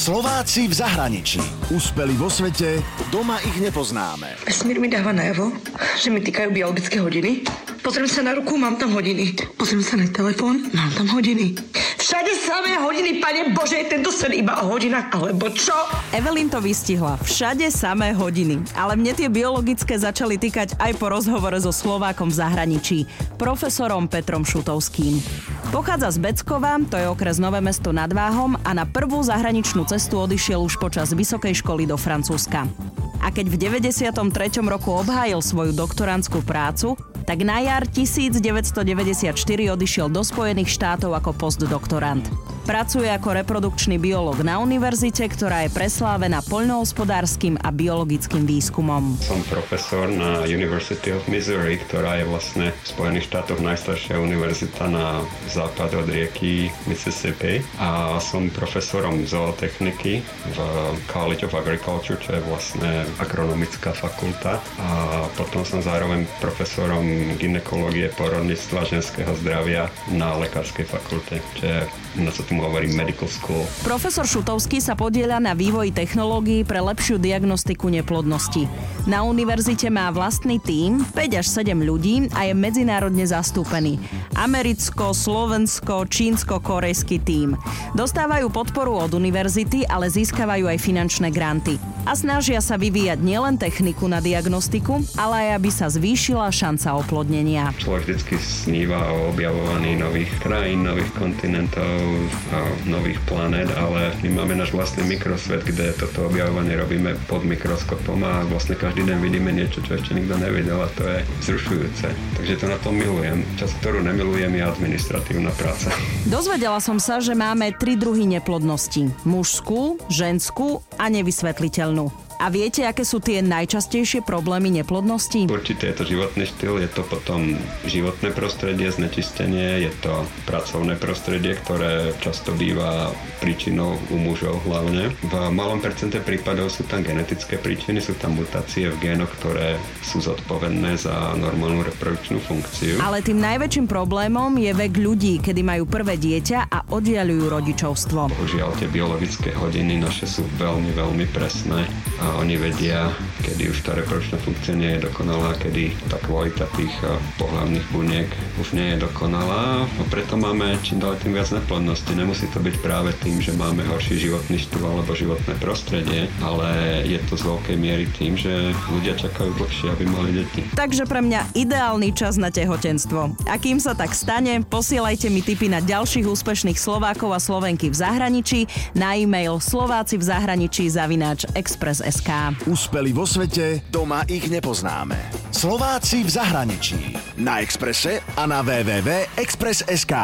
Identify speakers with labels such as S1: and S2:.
S1: Slováci v zahraničí. Úspeli vo svete, doma ich nepoznáme.
S2: Vesmír mi dáva najavo, že mi týkajú biologické hodiny. Pozriem sa na ruku, mám tam hodiny. Pozriem sa na telefón, mám tam hodiny. Všade samé hodiny, pane Bože, tento sen iba o hodinách, alebo čo?
S3: Evelyn to vystihla. Všade samé hodiny. Ale mne tie biologické začali týkať aj po rozhovore so Slovákom v zahraničí, profesorom Petrom Šutovským. Pochádza z Beckova, to je okres Nové mesto nad Váhom a na prvú zahraničnú cestu odišiel už počas vysokej školy do Francúzska. A keď v 93. roku obhájil svoju doktorantskú prácu, tak na jar 1994 odišiel do Spojených štátov ako postdoktorant. Pracuje ako reprodukčný biolog na univerzite, ktorá je preslávená poľnohospodárskym a biologickým výskumom.
S4: Som profesor na University of Missouri, ktorá je vlastne v Spojených štátoch najstaršia univerzita na západ od rieky Mississippi a som profesorom zootechniky v College of Agriculture, čo je vlastne agronomická fakulta a potom som zároveň profesorom ginekológie, porodníctva, ženského zdravia na lekárskej fakulte, čo je na čo tomu hovorím medical school.
S3: Profesor Šutovský sa podieľa na vývoji technológií pre lepšiu diagnostiku neplodnosti. Na univerzite má vlastný tím, 5 až 7 ľudí a je medzinárodne zastúpený. Americko, Slovensko, čínsko-korejský tím. Dostávajú podporu od univerzity, ale získavajú aj finančné granty. A snažia sa vyvíjať nielen techniku na diagnostiku, ale aj aby sa zvýšila šanca oplodnenia.
S4: Človek vždy sníva o objavovaní nových krajín, nových kontinentov, nových planét, ale my máme náš vlastný mikrosvet, kde toto objavovanie robíme pod mikroskopom a vlastne každý deň vidíme niečo, čo ešte nikto nevidel a to je vzrušujúce. Takže to na to milujem. Čas, ktorú nemilujem, je administratívna práca.
S3: Dozvedela som sa, že máme tri druhy neplodnosti. Mužskú, ženskú a nevysvetliteľnú. lokalnu. A viete, aké sú tie najčastejšie problémy neplodnosti?
S4: Určite je to životný štýl, je to potom životné prostredie, znečistenie, je to pracovné prostredie, ktoré často býva príčinou u mužov hlavne. V malom percente prípadov sú tam genetické príčiny, sú tam mutácie v génoch, ktoré sú zodpovedné za normálnu reprodukčnú funkciu.
S3: Ale tým najväčším problémom je vek ľudí, kedy majú prvé dieťa a oddialujú rodičovstvo.
S4: Bohužiaľ tie biologické hodiny naše sú veľmi, veľmi presné a oni vedia, kedy už tá reprodukčná funkcia nie je dokonalá, kedy tá kvalita tých eh, pohľavných buniek už nie je dokonalá a preto máme čím ďalej tým viac neplodnosti. Nemusí to byť práve tým, že máme horší životný štýl alebo životné prostredie, ale je to z veľkej miery tým, že ľudia čakajú dlhšie, aby mali deti.
S3: Takže pre mňa ideálny čas na tehotenstvo. A kým sa tak stane, posielajte mi tipy na ďalších úspešných Slovákov a Slovenky v zahraničí na e-mail slováci v zahraničí zavináč Express.sk.
S1: SK. Úspeli vo svete, doma ich nepoznáme. Slováci v zahraničí. Na Exprese a na www.express.sk.